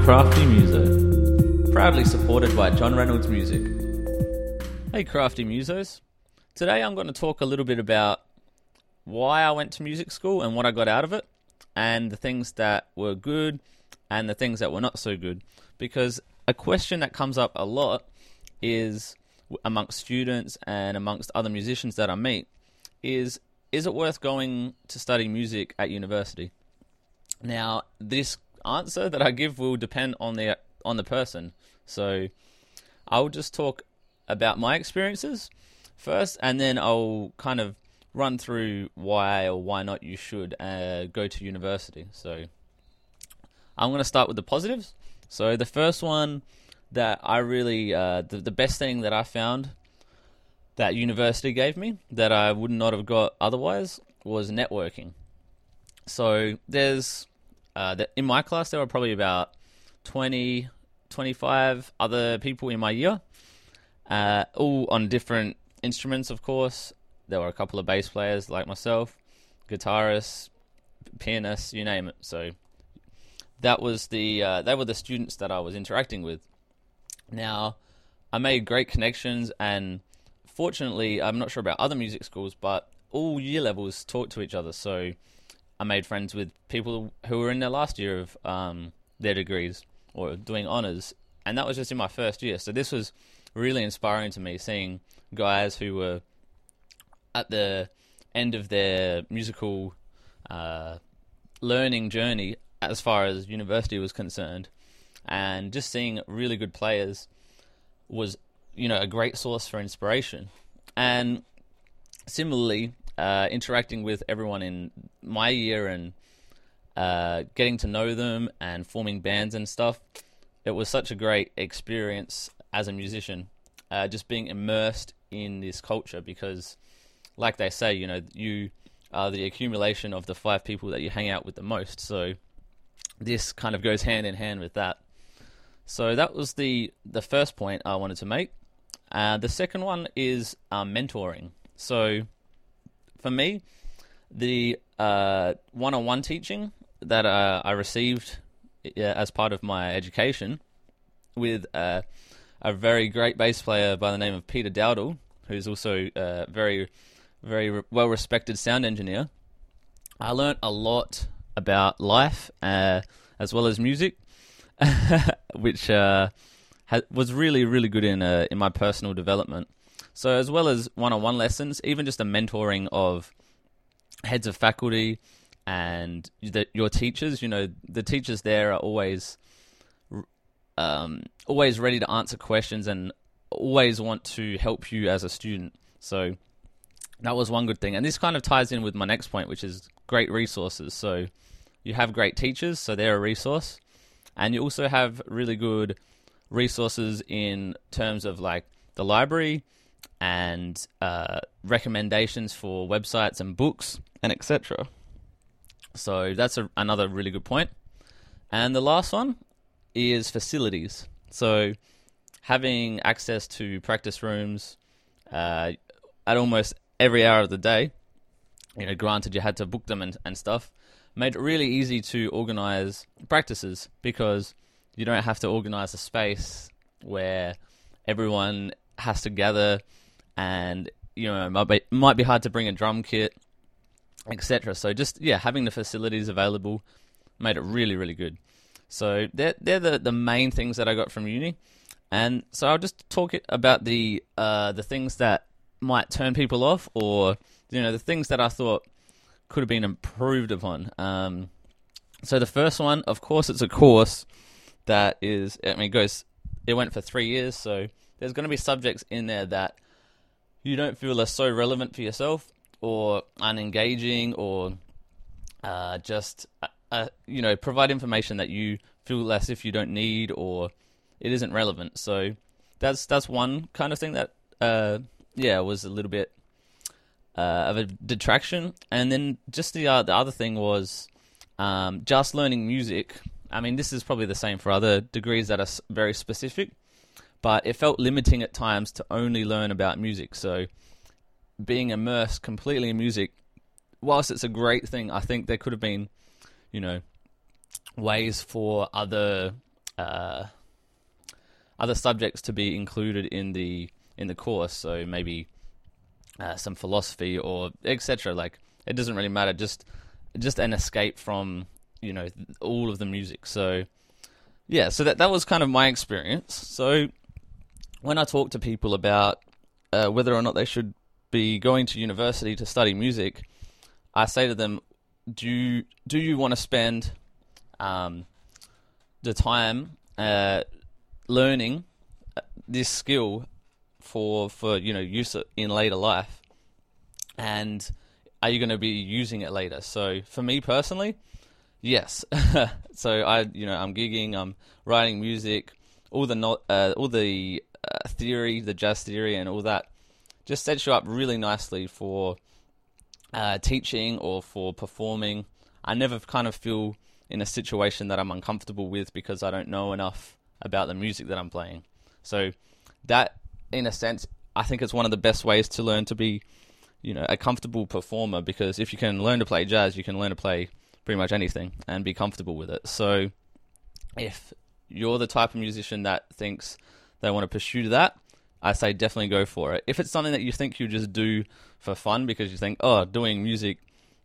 Crafty Muso. Proudly supported by John Reynolds Music. Hey, Crafty Musos. Today I'm going to talk a little bit about why I went to music school and what I got out of it, and the things that were good and the things that were not so good. Because a question that comes up a lot is amongst students and amongst other musicians that I meet is is it worth going to study music at university? Now, this answer that I give will depend on the on the person. So, I'll just talk about my experiences first, and then I'll kind of run through why or why not you should uh, go to university. So, I'm going to start with the positives. So, the first one that I really, uh, the, the best thing that I found that university gave me that I would not have got otherwise was networking. So, there's uh, in my class there were probably about 20, 25 other people in my year, uh, all on different instruments, of course. There were a couple of bass players like myself, guitarists, pianists, you name it. So that was the uh, they were the students that I was interacting with. Now, I made great connections, and fortunately, I'm not sure about other music schools, but all year levels talk to each other. So I made friends with people who were in their last year of um, their degrees or doing honors, and that was just in my first year. So this was really inspiring to me, seeing guys who were at the end of their musical uh, learning journey as far as university was concerned, and just seeing really good players was, you know, a great source for inspiration. And similarly, uh, interacting with everyone in my year and uh, getting to know them and forming bands and stuff, it was such a great experience as a musician. Uh, just being immersed in this culture because, like they say, you know, you are the accumulation of the five people that you hang out with the most. So this kind of goes hand in hand with that. So that was the the first point I wanted to make. Uh, the second one is uh, mentoring. So for me, the uh, one-on-one teaching that uh, I received as part of my education with uh, a very great bass player by the name of Peter Dowdle, who's also a very, very well-respected sound engineer. I learned a lot about life uh, as well as music, which uh, was really, really good in uh, in my personal development. So, as well as one on one lessons, even just a mentoring of heads of faculty and the, your teachers, you know, the teachers there are always. Um, always ready to answer questions and always want to help you as a student. So that was one good thing. And this kind of ties in with my next point, which is great resources. So you have great teachers, so they're a resource. And you also have really good resources in terms of like the library and uh, recommendations for websites and books and etc. So that's a, another really good point. And the last one is facilities. So having access to practice rooms uh, at almost every hour of the day, you know, granted you had to book them and, and stuff, made it really easy to organize practices because you don't have to organize a space where everyone has to gather and you know it might be, might be hard to bring a drum kit etc so just yeah having the facilities available made it really really good so they're, they're the, the main things that I got from uni and so I'll just talk about the uh, the things that might turn people off or you know the things that I thought could have been improved upon. Um, so the first one, of course, it's a course that is. I mean, it goes. It went for three years, so there's going to be subjects in there that you don't feel are so relevant for yourself, or unengaging, or uh, just uh, uh, you know provide information that you feel as if you don't need, or it isn't relevant. So that's that's one kind of thing that uh, yeah was a little bit uh, of a detraction. And then just the uh, the other thing was um, just learning music. I mean, this is probably the same for other degrees that are very specific, but it felt limiting at times to only learn about music. So being immersed completely in music, whilst it's a great thing, I think there could have been, you know, ways for other uh, other subjects to be included in the in the course. So maybe uh, some philosophy or etc. Like it doesn't really matter. Just just an escape from you know all of the music. So yeah, so that that was kind of my experience. So when I talk to people about uh, whether or not they should be going to university to study music, I say to them, "Do you, do you want to spend um, the time uh, learning uh, this skill for for you know use in later life, and are you going to be using it later?" So for me personally, yes. so I you know I'm gigging, I'm writing music, all the not uh, all the uh, theory, the jazz theory, and all that just sets you up really nicely for uh, teaching or for performing. I never kind of feel in a situation that I'm uncomfortable with because I don't know enough about the music that I'm playing. So that, in a sense, I think it's one of the best ways to learn to be, you know, a comfortable performer. Because if you can learn to play jazz, you can learn to play pretty much anything and be comfortable with it. So if you're the type of musician that thinks they want to pursue that, I say definitely go for it. If it's something that you think you just do for fun because you think, oh, doing music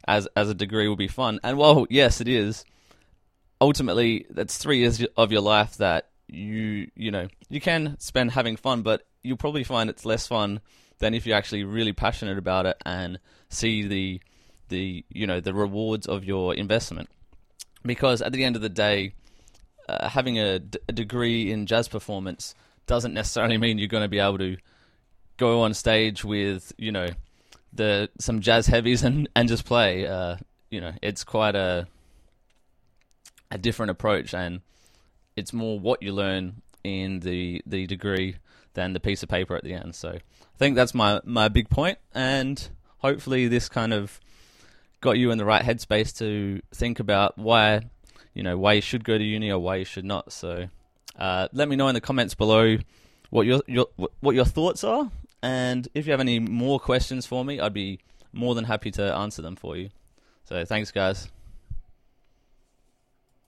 as as a degree will be fun, and well, yes, it is. Ultimately, that's three years of your life that you you know you can spend having fun, but you'll probably find it's less fun than if you're actually really passionate about it and see the the you know the rewards of your investment. Because at the end of the day, uh, having a, d- a degree in jazz performance doesn't necessarily mean you're going to be able to go on stage with you know the some jazz heavies and and just play. Uh, you know, it's quite a a different approach, and it's more what you learn in the the degree than the piece of paper at the end. So I think that's my my big point, and hopefully this kind of got you in the right headspace to think about why you know why you should go to uni or why you should not. So uh, let me know in the comments below what your, your what your thoughts are, and if you have any more questions for me, I'd be more than happy to answer them for you. So thanks, guys.